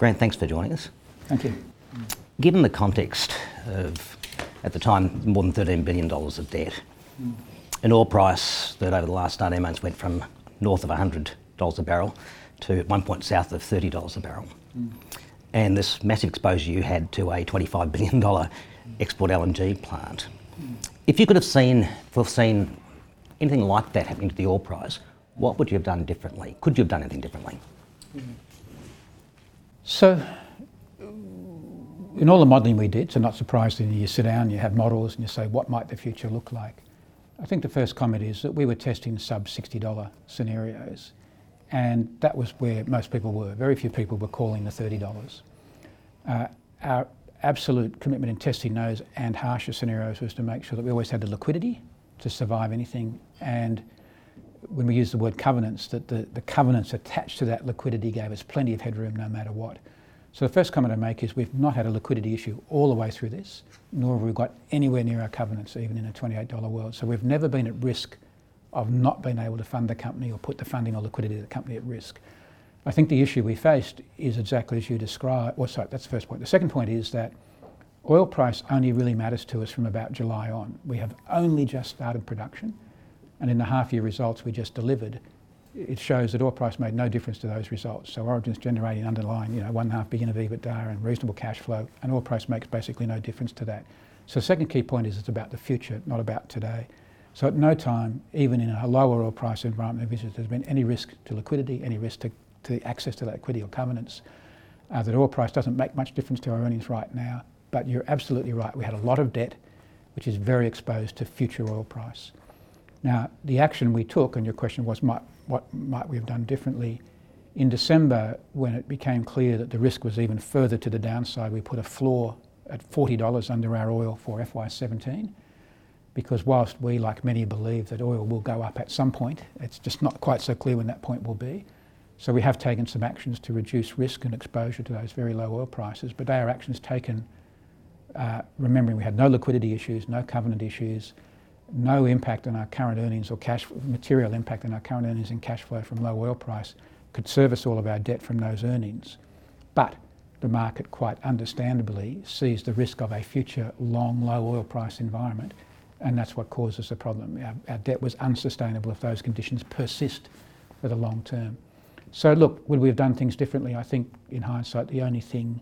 Grant, thanks for joining us. Thank you. Given the context of, at the time, more than $13 billion of debt, an oil price that over the last 18 months went from north of $100 a barrel to at one point south of $30 a barrel, and this massive exposure you had to a $25 billion export LNG plant. If you could have seen, foreseen anything like that happening to the oil price, what would you have done differently? Could you have done anything differently? Hmm. So, in all the modelling we did, so not surprisingly, you sit down, you have models, and you say, what might the future look like? I think the first comment is that we were testing sub $60 scenarios, and that was where most people were. Very few people were calling the $30. Uh, our absolute commitment in testing those and harsher scenarios was to make sure that we always had the liquidity to survive anything, and when we use the word covenants, that the, the covenants attached to that liquidity gave us plenty of headroom no matter what. So the first comment I make is we've not had a liquidity issue all the way through this, nor have we got anywhere near our covenants, even in a $28 world. So we've never been at risk of not being able to fund the company or put the funding or liquidity of the company at risk. I think the issue we faced is exactly as you described. Well, sorry, that's the first point. The second point is that oil price only really matters to us from about July on. We have only just started production, and in the half year results we just delivered, it shows that oil price made no difference to those results. So Origin's generating underlying, you know, one and a half billion of EBITDA and reasonable cash flow, and oil price makes basically no difference to that. So the second key point is it's about the future, not about today. So at no time, even in a lower oil price environment, there's been any risk to liquidity, any risk to, to access to that liquidity or covenants. Uh, that oil price doesn't make much difference to our earnings right now, but you're absolutely right. We had a lot of debt, which is very exposed to future oil price. Now, the action we took, and your question was, might, what might we have done differently? In December, when it became clear that the risk was even further to the downside, we put a floor at $40 under our oil for FY17 because whilst we, like many, believe that oil will go up at some point, it's just not quite so clear when that point will be. So we have taken some actions to reduce risk and exposure to those very low oil prices, but they are actions taken uh, remembering we had no liquidity issues, no covenant issues, no impact on our current earnings or cash material impact on our current earnings and cash flow from low oil price, could service all of our debt from those earnings. But the market quite understandably sees the risk of a future long low oil price environment and that's what causes the problem. Our, our, debt was unsustainable if those conditions persist for the long term. So look, would we have done things differently? I think in hindsight the only thing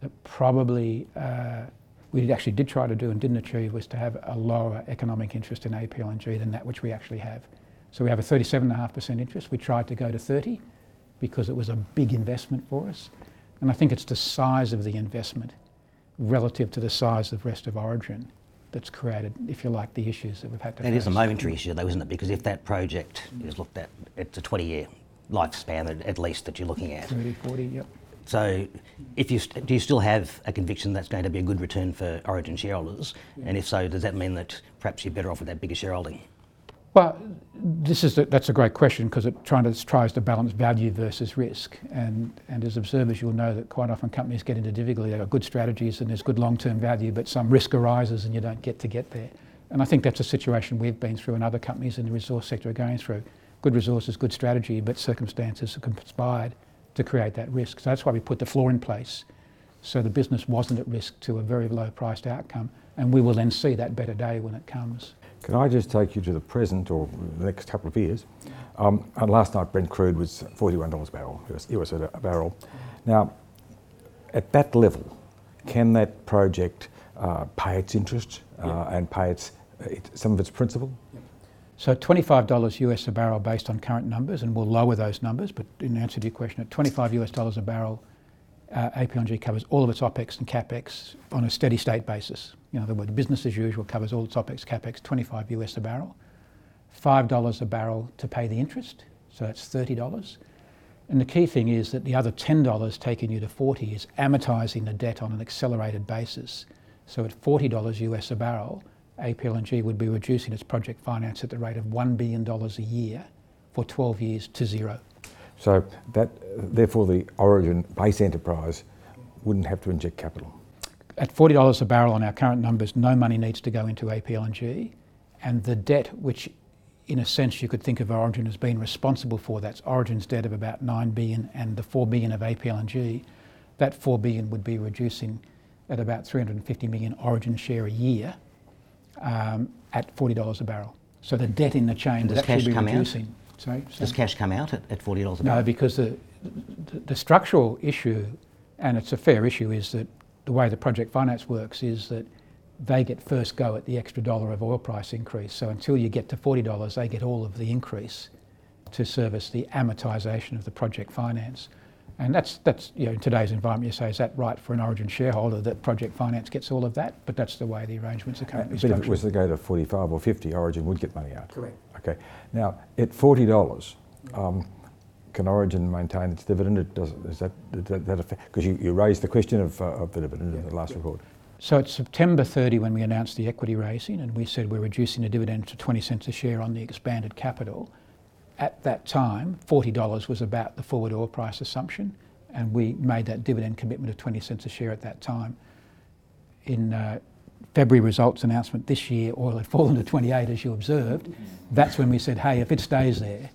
that probably uh, we actually did try to do and didn't achieve was to have a lower economic interest in APLNG than that which we actually have. So we have a 37.5% interest. We tried to go to 30 because it was a big investment for us. And I think it's the size of the investment relative to the size of the rest of Origin that's created, if you like, the issues that we've had to It face. is a momentary issue though, isn't it? Because if that project is looked at, it's a 20 year lifespan at least that you're looking at. 30, 40, yep. So, if you st- do you still have a conviction that's going to be a good return for Origin shareholders? And if so, does that mean that perhaps you're better off with that bigger shareholding? Well, this is a, that's a great question because it trying to, tries to balance value versus risk. And, and as observers, you'll know that quite often companies get into difficulty. They've got good strategies and there's good long-term value, but some risk arises and you don't get to get there. And I think that's a situation we've been through and other companies in the resource sector are going through. Good resources, good strategy, but circumstances have conspired to create that risk. So that's why we put the floor in place so the business wasn't at risk to a very low priced outcome and we will then see that better day when it comes. Can I just take you to the present or the next couple of years? Um, and last night Brent crude was $41 a barrel, US, US a barrel. Now, at that level, can that project uh, pay its interest uh, yeah. and pay its, it, some of its principal? So $25 US a barrel based on current numbers, and we'll lower those numbers, but in answer to your question, at $25 US a barrel, uh, APLNG covers all of its OPEX and CAPEX on a steady state basis. You know, the word business as usual covers all its OPEX, CAPEX, 25 US a barrel. $5 a barrel to pay the interest, so that's $30. And the key thing is that the other $10 taking you to 40 is amortizing the debt on an accelerated basis. So at $40 US a barrel, APLNG would be reducing its project finance at the rate of $1 billion a year for 12 years to zero. So that, therefore, the Origin base enterprise wouldn't have to inject capital. At $40 a barrel on our current numbers, no money needs to go into APLNG, and the debt, which in a sense you could think of Origin as being responsible for, that's Origin's debt of about 9 billion and the 4 billion of APLNG, that 4 billion would be reducing at about 350 million origin share a year um, at $40 a barrel. So the debt in the chain Does cash actually be come out? reducing. Sorry, Does cash come out at, at $40 a barrel? No, because the, the, the structural issue, and it's a fair issue, is that the way the project finance works is that they get first go at the extra dollar of oil price increase. So until you get to $40, they get all of the increase to service the amortisation of the project finance. And that's, that's you know, in today's environment, you say, is that right for an Origin shareholder that project finance gets all of that? But that's the way the arrangements are currently But if it was to go to 45 or 50, Origin would get money out. Correct. Okay. Now, at $40, um, can Origin maintain its dividend? It does, is that, that, that because you, you raised the question of, uh, of the dividend in the last report. So it's September 30 when we announced the equity raising, and we said we're reducing the dividend to 20 cents a share on the expanded capital. At that time, $40 was about the forward oil price assumption, and we made that dividend commitment of 20 cents a share at that time. In uh, February results announcement this year, oil had fallen to 28, as you observed. That's when we said, hey, if it stays there,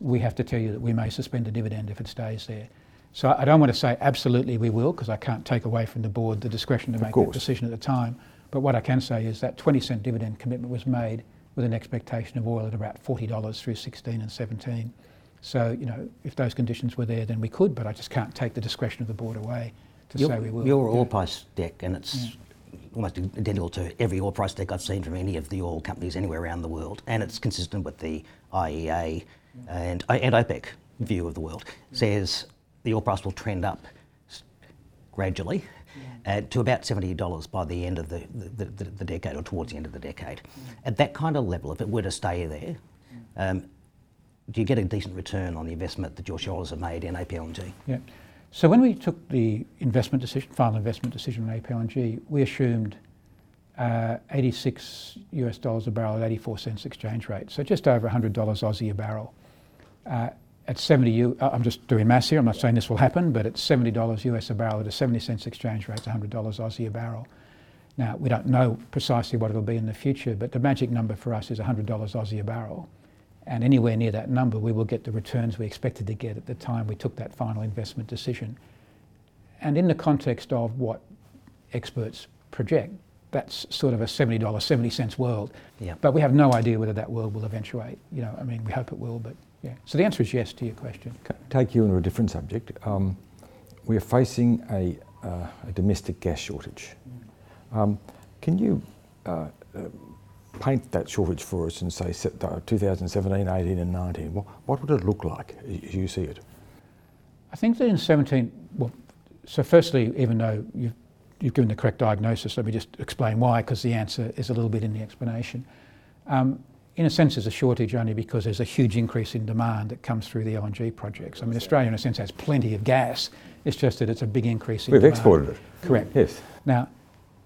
we have to tell you that we may suspend the dividend if it stays there. So I don't want to say absolutely we will, because I can't take away from the board the discretion to make that decision at the time. But what I can say is that 20 cent dividend commitment was made with an expectation of oil at about $40 through 16 and 17. So, you know, if those conditions were there, then we could, but I just can't take the discretion of the board away to Your, say we will. your Yeah. oil price deck, and it's almost identical to every oil price deck I've seen from any of the oil companies anywhere around the world, and it's consistent with the IEA and, and OPEC view of the world, says the oil price will trend up gradually uh, to about $70 by the end of the, the, the, the decade or towards the end of the decade. At that kind of level, if it were to stay there, um, do you get a decent return on the investment that your shareholders have made in APLNG? Yeah. So when we took the investment decision, final investment decision on APLNG, we assumed uh, 86 US dollars a barrel at 84 cents exchange rate, so just over 100 dollars Aussie a barrel. Uh, at 70, U, uh, I'm just doing maths here. I'm not saying this will happen, but at 70 dollars US a barrel at a 70 cents exchange rate, it's 100 dollars Aussie a barrel. Now we don't know precisely what it'll be in the future, but the magic number for us is 100 dollars Aussie a barrel. And anywhere near that number, we will get the returns we expected to get at the time we took that final investment decision. And in the context of what experts project, that's sort of a $70, 70 cents world. Yeah. But we have no idea whether that world will eventuate. You know, I mean, we hope it will, but yeah. So the answer is yes to your question. Take you into a different subject? Um, we are facing a, uh, a domestic gas shortage. Um, can you uh, uh, paint that shortage for us and say uh, 2017, 18 and 19? What, what would it look like as you see it? I think that in 17, well, so firstly, even though you've, you've given the correct diagnosis, let me just explain why, because the answer is a little bit in the explanation. Um, in a sense, there's a shortage only because there's a huge increase in demand that comes through the LNG projects. I mean, Australia, in a sense, has plenty of gas. It's just that it's a big increase in demand. We've demand. exported it. Correct. Yes. Now,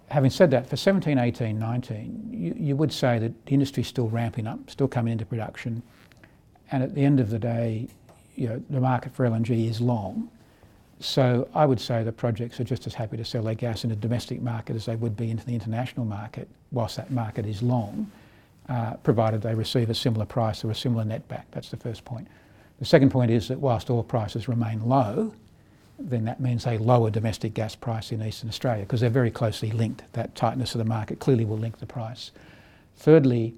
having said that, for 17, 18, 19, you, you would say that the industry's still ramping up, still coming into production, and at the end of the day, you know, the market for LNG is long. So I would say the projects are just as happy to sell their gas in the domestic market as they would be into the international market, whilst that market is long, uh, provided they receive a similar price or a similar net back. That's the first point. The second point is that whilst oil prices remain low, then that means a lower domestic gas price in Eastern Australia because they're very closely linked. That tightness of the market clearly will link the price. Thirdly,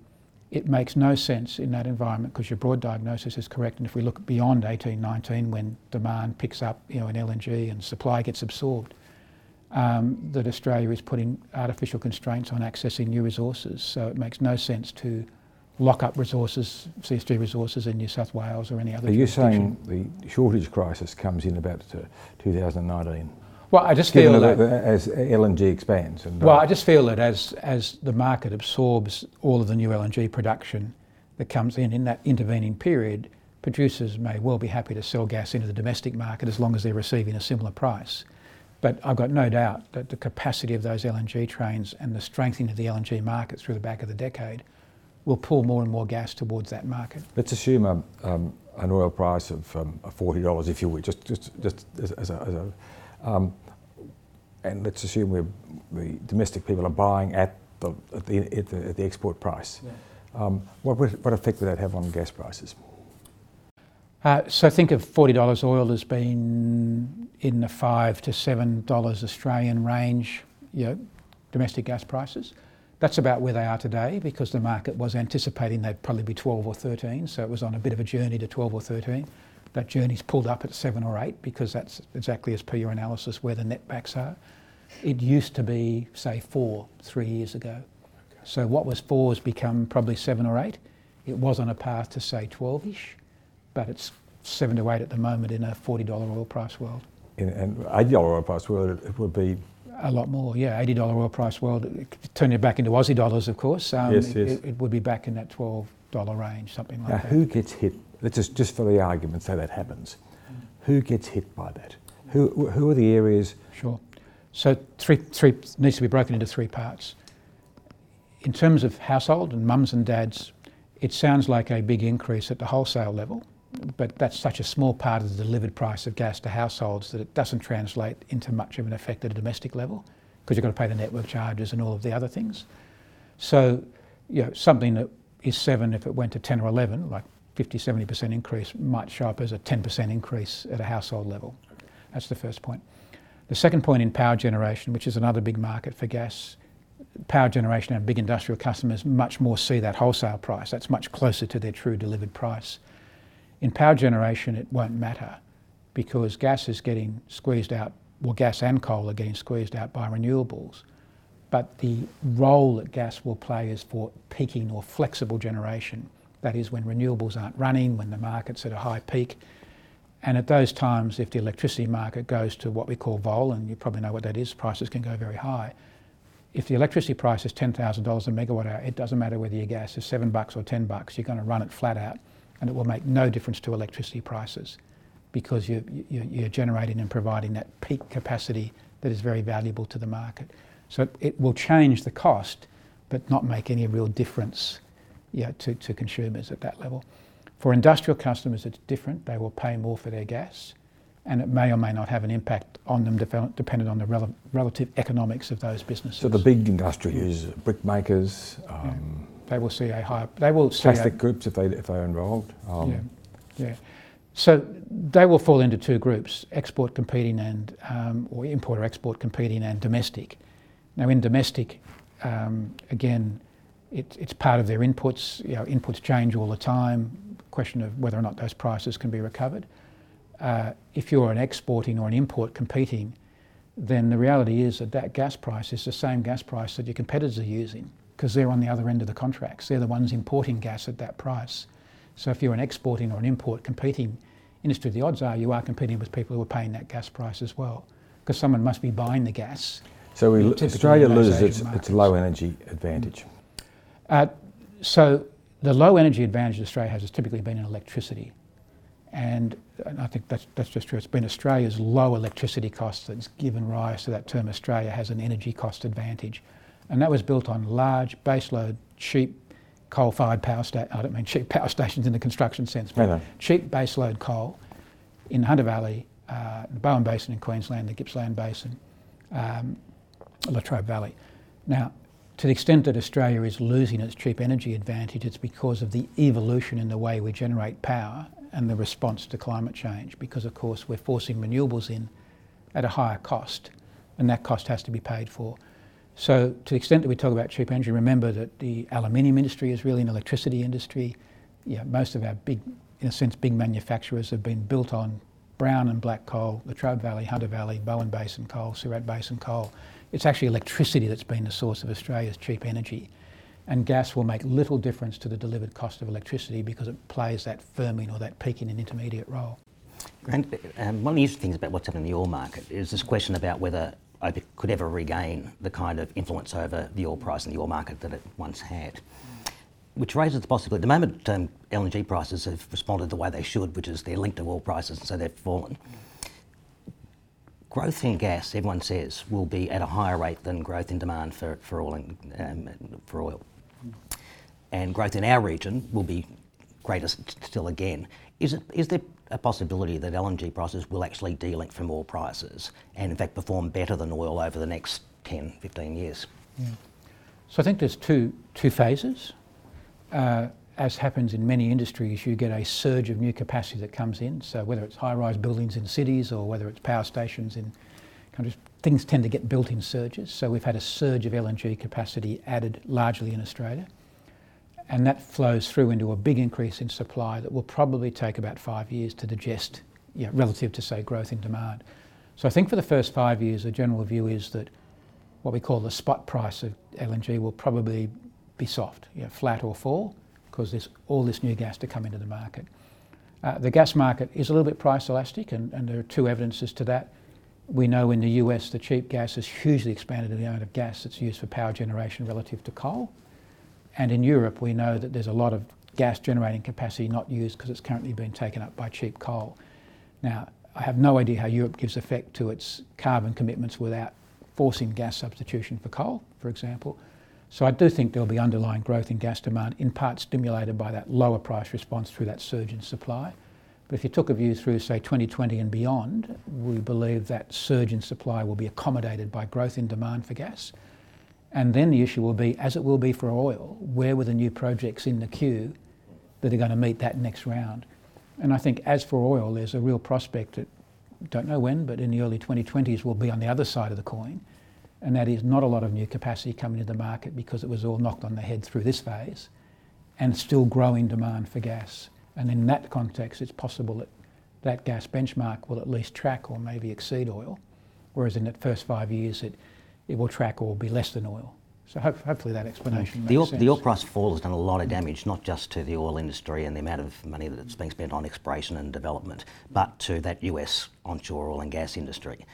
it makes no sense in that environment because your broad diagnosis is correct. And if we look beyond 1819, when demand picks up, you know, in LNG and supply gets absorbed, um, that Australia is putting artificial constraints on accessing new resources. So it makes no sense to lock up resources, CSG resources in New South Wales or any other. Are you saying the shortage crisis comes in about uh, 2019? Well, I just Given feel that, that. as LNG expands. And, uh, Well, I just feel that as, as the market absorbs all of the new LNG production that comes in in that intervening period, producers may well be happy to sell gas into the domestic market as long as they're receiving a similar price. But I've got no doubt that the capacity of those LNG trains and the strengthening of the LNG market through the back of the decade will pull more and more gas towards that market. Let's assume um, um, an oil price of, um, forty dollars, if you will, just just just as, as a, as a um, and let's assume we're, the domestic people are buying at the at the, at the, at the export price. Um, what would, what effect would that have on gas prices? Uh, so think of $40 oil as being in the 5 to $7 Australian range, you know, domestic gas prices. That's about where they are today because the market was anticipating they'd probably be 12 or 13, so it was on a bit of a journey to 12 or 13. That journey's pulled up at 7 or 8 because that's exactly as per your analysis where the netbacks are. It used to be, say, 4 three years ago. So what was 4 has become probably 7 or 8. It was on a path to, say, 12 ish, but it's 7 to 8 at the moment in a $40 oil price world. In an $80 oil price world, it would be a lot more, yeah. Eighty dollar oil price world. Turn it back into Aussie dollars, of course. Um, yes, yes. It, it, would be back in that twelve dollar range, something like now, that. who gets hit? Let's just, just for the argument, say that happens. Mm. Who gets hit by that? Who who are the areas? Sure. So three three needs to be broken into three parts. In terms of household and mums and dads, it sounds like a big increase at the wholesale level but that's such a small part of the delivered price of gas to households that it doesn't translate into much of an effect at a domestic level because you've got to pay the network charges and all of the other things. So, you know, something that is seven, if it went to 10 or 11, like 50, 70% increase, might show up as a 10% increase at a household level. That's the first point. The second point in power generation, which is another big market for gas, power generation and big industrial customers much more see that wholesale price. That's much closer to their true delivered price. In power generation, it won't matter because gas is getting squeezed out, well, gas and coal are getting squeezed out by renewables. But the role that gas will play is for peaking or flexible generation. That is when renewables aren't running, when the market's at a high peak. And at those times, if the electricity market goes to what we call VoLL, and you probably know what that is, prices can go very high. If the electricity price is $10,000 a megawatt hour, it doesn't matter whether your gas is seven bucks or 10 bucks, you're going to run it flat out and it will make no difference to electricity prices because you're, you're, generating and providing that peak capacity that is very valuable to the market. So it will change the cost, but not make any real difference you know, to, to consumers at that level. For industrial customers, it's different. They will pay more for their gas, and it may or may not have an impact on them depending on the rel- relative economics of those businesses. So the big industry is brick makers, um, they will see a higher. They will see plastic a, groups if they if they're involved. Um, yeah, yeah. So they will fall into two groups: export competing and um, or import or export competing and domestic. Now, in domestic, um, again, it, it's part of their inputs. You know, inputs change all the time. Question of whether or not those prices can be recovered. Uh, if you're an exporting or an import competing, then the reality is that that gas price is the same gas price that your competitors are using because they're on the other end of the contracts. They're the ones importing gas at that price. So if you're an exporting or an import competing industry, the odds are you are competing with people who are paying that gas price as well, because someone must be buying the gas. So we, Australia loses its, its, low energy advantage. Uh, so the low energy advantage Australia has has typically been in electricity. And, and I think that's, that's just true. It's been Australia's low electricity costs that's given rise to that term Australia has an energy cost advantage and that was built on large baseload, cheap coal-fired power stations. I don't mean cheap power stations in the construction sense, but cheap baseload coal in Hunter Valley, uh, the Bowen Basin in Queensland, the Gippsland Basin, um, Latrobe Valley. Now, to the extent that Australia is losing its cheap energy advantage, it's because of the evolution in the way we generate power and the response to climate change. Because, of course, we're forcing renewables in at a higher cost, and that cost has to be paid for. So to the extent that we talk about cheap energy, remember that the aluminium industry is really an electricity industry. Yeah, most of our big, in a sense, big manufacturers have been built on brown and black coal, the Latrobe Valley, Hunter Valley, Bowen Basin coal, Surat Basin coal. It's actually electricity that's been the source of Australia's cheap energy. And gas will make little difference to the delivered cost of electricity because it plays that firming or that peaking and intermediate role. And um, one of the interesting things about what's happening in the oil market is this question about whether OPEC could ever regain the kind of influence over the oil price and the oil market that it once had. Which raises the possibility. At the moment, um, LNG prices have responded the way they should, which is they're linked to oil prices, and so they've fallen. Growth in gas, everyone says, will be at a higher rate than growth in demand for, for, oil, and, um, for oil. And growth in our region will be greater still again. Is, it, is there a possibility that LNG prices will actually delink from oil prices and in fact perform better than oil over the next 10, 15 years. Yeah. So I think there's two, two phases. Uh, as happens in many industries, you get a surge of new capacity that comes in. So whether it's high-rise buildings in cities or whether it's power stations in countries, things tend to get built in surges. So we've had a surge of LNG capacity added largely in Australia. And that flows through into a big increase in supply that will probably take about five years to digest you know, relative to, say, growth in demand. So I think for the first five years, the general view is that what we call the spot price of LNG will probably be soft, you know, flat or fall, because there's all this new gas to come into the market. Uh, the gas market is a little bit price elastic, and, and there are two evidences to that. We know in the US the cheap gas has hugely expanded the amount of gas that's used for power generation relative to coal. And in Europe, we know that there's a lot of gas generating capacity not used because it's currently been taken up by cheap coal. Now, I have no idea how Europe gives effect to its carbon commitments without forcing gas substitution for coal, for example. So I do think there'll be underlying growth in gas demand, in part stimulated by that lower price response through that surge in supply. But if you took a view through, say, 2020 and beyond, we believe that surge in supply will be accommodated by growth in demand for gas. And then the issue will be, as it will be for oil, where were the new projects in the queue that are going to meet that next round? And I think as for oil, there's a real prospect that, don't know when, but in the early 2020s will be on the other side of the coin. And that is not a lot of new capacity coming into the market because it was all knocked on the head through this phase and still growing demand for gas. And in that context, it's possible that that gas benchmark will at least track or maybe exceed oil, whereas in that first five years, it, it will track or be less than oil. So hope, hopefully that explanation the oil, the oil price fall has done a lot of damage, not just to the oil industry and the amount of money that's being spent on exploration and development, but to that US onshore oil and gas industry,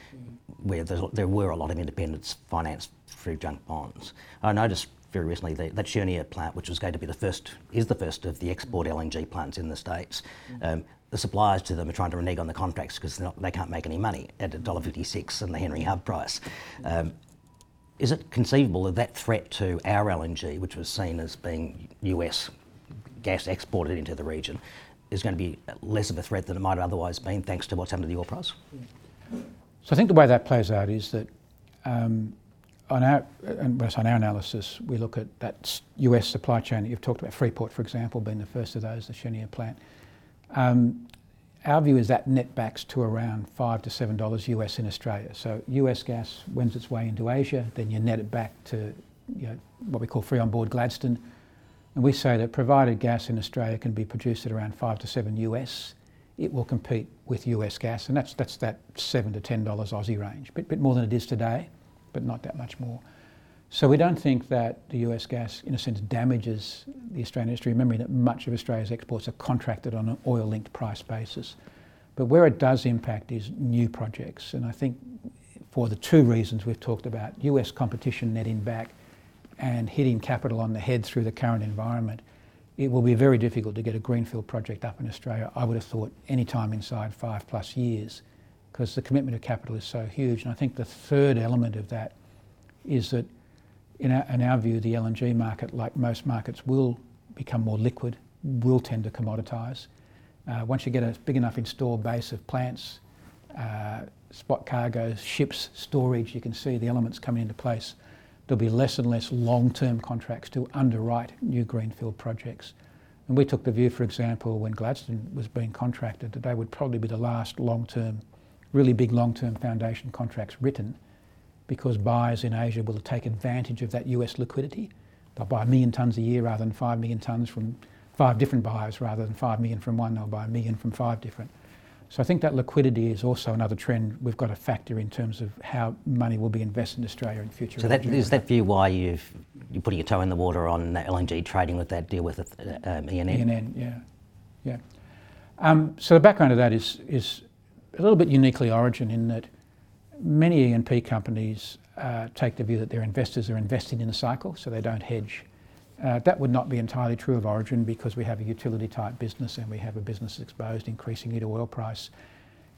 where there were a lot of independents financed through junk bonds. I noticed very recently the, that Cheniere plant, which was going to be the first, is the first of the export LNG plants in the States. Um, the suppliers to them are trying to renege on the contracts because they can't make any money at $1.56 and the Henry Hub price. Um, is it conceivable that that threat to our LNG, which was seen as being US gas exported into the region, is going to be less of a threat than it might have otherwise been, thanks to what's happened to the oil price? So I think the way that plays out is that um, on our and on our analysis, we look at that US supply chain that you've talked about, Freeport, for example, being the first of those, the Cheniere plant. Um, our view is that net backs to around five to seven dollars US in Australia. So US gas wends its way into Asia, then you net it back to you know, what we call free on board Gladstone. And we say that provided gas in Australia can be produced at around five to seven US, it will compete with US gas, and that's that's that seven to ten dollars Aussie range, bit bit more than it is today, but not that much more. So we don't think that the US gas, in a sense, damages the Australian industry, remembering that much of Australia's exports are contracted on an oil-linked price basis. But where it does impact is new projects, and I think for the two reasons we've talked about, US competition netting back and hitting capital on the head through the current environment, it will be very difficult to get a greenfield project up in Australia, I would have thought, any time inside five plus years, because the commitment of capital is so huge. And I think the third element of that is that in our, in our view, the LNG market, like most markets, will become more liquid, will tend to commoditise. Uh, once you get a big enough installed base of plants, uh, spot cargoes, ships, storage, you can see the elements coming into place. There'll be less and less long-term contracts to underwrite new greenfield projects. And we took the view, for example, when Gladstone was being contracted, that they would probably be the last long-term, really big long-term foundation contracts written because buyers in Asia will take advantage of that US liquidity. They'll buy a million tonnes a year rather than five million tonnes from five different buyers rather than five million from one. They'll buy a million from five different. So I think that liquidity is also another trend we've got to factor in terms of how money will be invested in Australia in future. So that, is that view why you've, you're putting your toe in the water on that LNG trading with that deal with um, ENN? ENN, yeah. yeah. Um, so the background of that is, is a little bit uniquely origin in that many E&P companies uh, take the view that their investors are investing in the cycle, so they don't hedge. Uh, that would not be entirely true of Origin because we have a utility type business and we have a business exposed increasingly to oil price.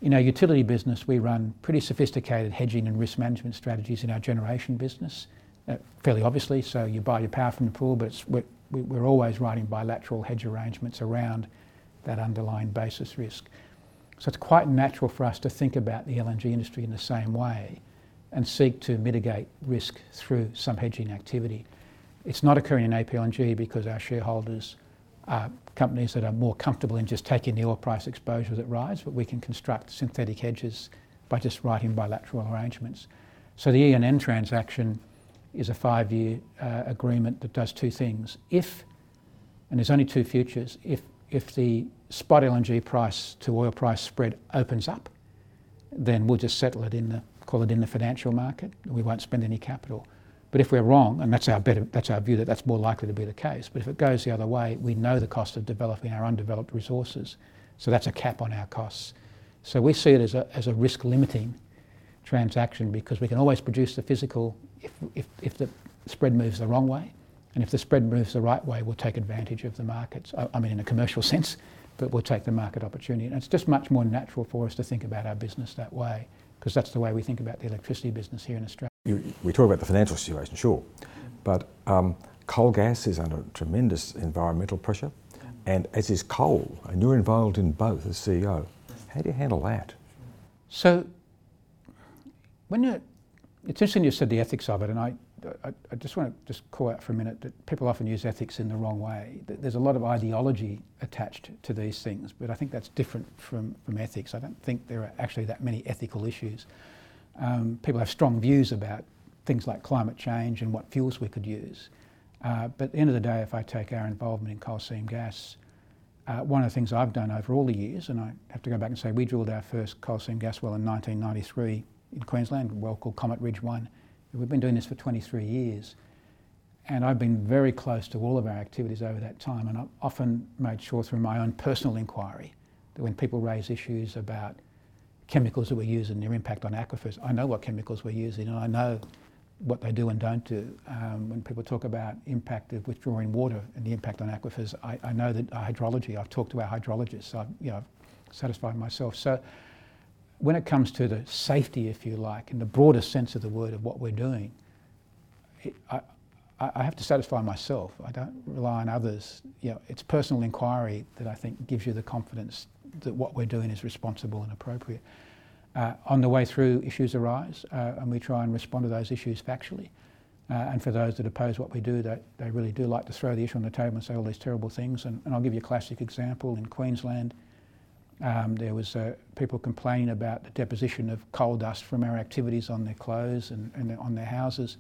In our utility business, we run pretty sophisticated hedging and risk management strategies in our generation business, uh, fairly obviously. So you buy your power from the pool, but we're, we're always writing bilateral hedge arrangements around that underlying basis risk. So it's quite natural for us to think about the LNG industry in the same way and seek to mitigate risk through some hedging activity. It's not occurring in APLNG because our shareholders are companies that are more comfortable in just taking the oil price exposure that rise, but we can construct synthetic hedges by just writing bilateral arrangements. So the ENN transaction is a five-year uh, agreement that does two things. If, and there's only two futures, if, if the spot LNG price to oil price spread opens up, then we'll just settle it in the, call it in the financial market. We won't spend any capital. But if we're wrong, and that's our, better, that's our view that that's more likely to be the case, but if it goes the other way, we know the cost of developing our undeveloped resources. So that's a cap on our costs. So we see it as a, as a risk limiting transaction because we can always produce the physical if, if, if the spread moves the wrong way. And if the spread moves the right way, we'll take advantage of the markets. I, I mean, in a commercial sense, but we'll take the market opportunity. And it's just much more natural for us to think about our business that way because that's the way we think about the electricity business here in Australia. You, we talk about the financial situation, sure, but um, coal gas is under tremendous environmental pressure, and as is coal, and you're involved in both as CEO. How do you handle that? So, when you, it's interesting you said the ethics of it, and I, I, I, just want to just call out for a minute that people often use ethics in the wrong way. There's a lot of ideology attached to these things, but I think that's different from, from ethics. I don't think there are actually that many ethical issues. Um, people have strong views about things like climate change and what fuels we could use. Uh, but at the end of the day, if I take our involvement in coal seam gas, uh, one of the things I've done over all the years, and I have to go back and say we drilled our first coal seam gas well in 1993 in Queensland, a well called Comet Ridge 1. We've been doing this for 23 years. And I've been very close to all of our activities over that time, and I've often made sure through my own personal inquiry that when people raise issues about chemicals that we use and their impact on aquifers. I know what chemicals we're using and I know what they do and don't do. Um, when people talk about impact of withdrawing water and the impact on aquifers, I, I know that hydrology, I've talked to our hydrologists, so I've you know, satisfied myself. So when it comes to the safety, if you like, in the broadest sense of the word of what we're doing, it, I, I have to satisfy myself. I don't rely on others. You know, it's personal inquiry that I think gives you the confidence that what we're doing is responsible and appropriate. Uh, on the way through, issues arise, uh, and we try and respond to those issues factually. Uh, and for those that oppose what we do, they, they really do like to throw the issue on the table and say all these terrible things. And, and I'll give you a classic example. In Queensland, um, there was uh, people complaining about the deposition of coal dust from our activities on their clothes and, and on their houses,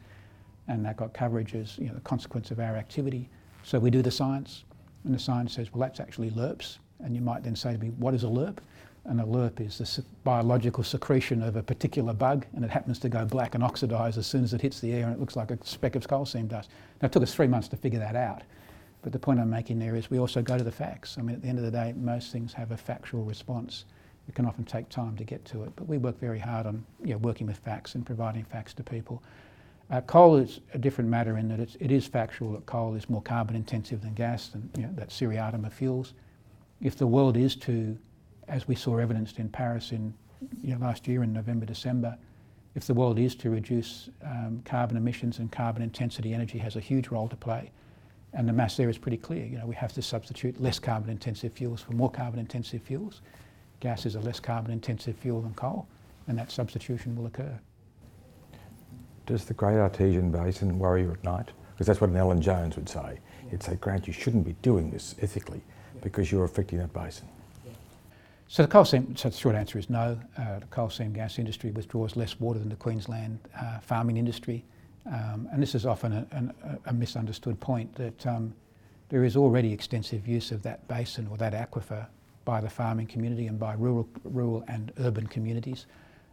and that got coverage as you know, the consequence of our activity. So we do the science, and the science says, well, that's actually LERPs. And you might then say to me, what is a LERP? And a LERP is the biological secretion of a particular bug, and it happens to go black and oxidise as soon as it hits the air, and it looks like a speck of coal seam dust. Now, it took us three months to figure that out. But the point I'm making there is we also go to the facts. I mean, at the end of the day, most things have a factual response. It can often take time to get to it, but we work very hard on you know, working with facts and providing facts to people. Uh, coal is a different matter in that it's, it is factual that coal is more carbon intensive than gas, and you know, that seriatim of fuels if the world is to, as we saw evidenced in Paris in you know, last year in November, December, if the world is to reduce um, carbon emissions and carbon intensity, energy has a huge role to play. And the mass there is pretty clear. You know, we have to substitute less carbon intensive fuels for more carbon intensive fuels. Gas is a less carbon intensive fuel than coal, and that substitution will occur. Does the Great Artesian Basin worry you at night? Because that's what an Alan Jones would say. He'd say, Grant, you shouldn't be doing this ethically because you're affecting that basin? So the coal seam, so the short answer is no. Uh, the coal seam gas industry withdraws less water than the Queensland uh, farming industry. Um, and this is often a, a, misunderstood point that um, there is already extensive use of that basin or that aquifer by the farming community and by rural, rural and urban communities.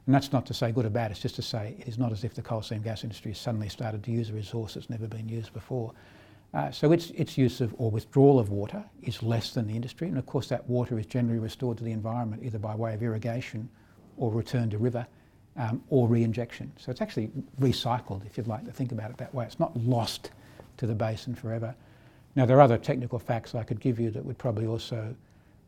And that's not to say good or bad, it's just to say it is not as if the coal seam gas industry has suddenly started to use a resource that's never been used before. Uh, so its, its use of or withdrawal of water is less than the industry, and of course that water is generally restored to the environment either by way of irrigation or return to river um, or re-injection. So it's actually recycled, if you'd like to think about it that way. It's not lost to the basin forever. Now there are other technical facts I could give you that would probably also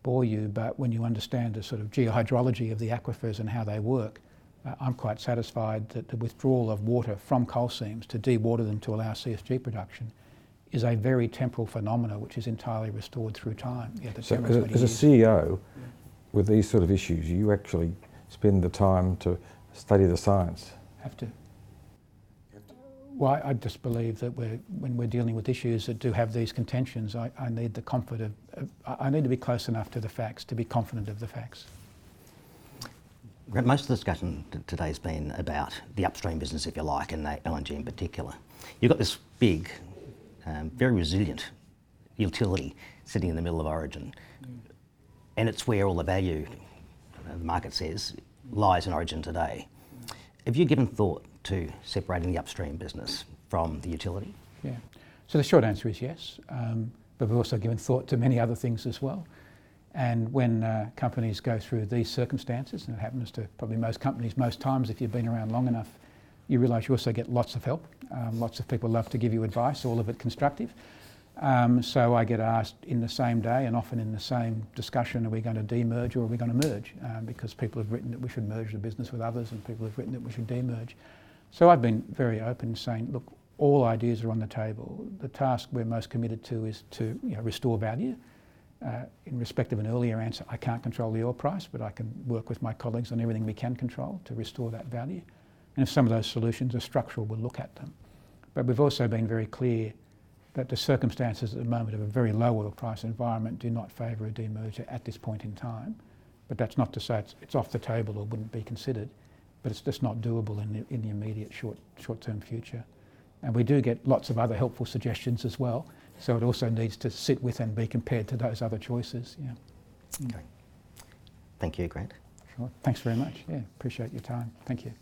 bore you, but when you understand the sort of geohydrology of the aquifers and how they work, uh, I'm quite satisfied that the withdrawal of water from coal seams to dewater them to allow CSG production is a very temporal phenomena which is entirely restored through time. Yeah, so as, a, as a CEO, yeah. with these sort of issues, you actually spend the time to study the science. Have to. Well, I, I just believe that we're, when we're dealing with issues that do have these contentions, I, I need the comfort of, of, I need to be close enough to the facts to be confident of the facts. Most of the discussion t- today has been about the upstream business, if you like, and the LNG in particular. You've got this big, um, very resilient utility sitting in the middle of Origin, and it's where all the value, uh, the market says, lies in Origin today. Have you given thought to separating the upstream business from the utility? Yeah. So the short answer is yes, um, but we've also given thought to many other things as well. And when uh, companies go through these circumstances, and it happens to probably most companies most times if you've been around long enough, you realise you also get lots of help. Um, lots of people love to give you advice, all of it constructive. Um, so I get asked in the same day and often in the same discussion, are we going to demerge or are we going to merge? Um, because people have written that we should merge the business with others and people have written that we should demerge. So I've been very open saying, look, all ideas are on the table. The task we're most committed to is to you know, restore value. Uh, in respect of an earlier answer, I can't control the oil price, but I can work with my colleagues on everything we can control to restore that value. And if some of those solutions are structural, we'll look at them. But we've also been very clear that the circumstances at the moment of a very low oil price environment do not favour a demerger at this point in time. But that's not to say it's, it's off the table or wouldn't be considered, but it's just not doable in the, in the immediate short, short-term future. And we do get lots of other helpful suggestions as well. So it also needs to sit with and be compared to those other choices. Yeah. Okay. Thank you, Grant. Sure. Thanks very much. Yeah, appreciate your time. Thank you.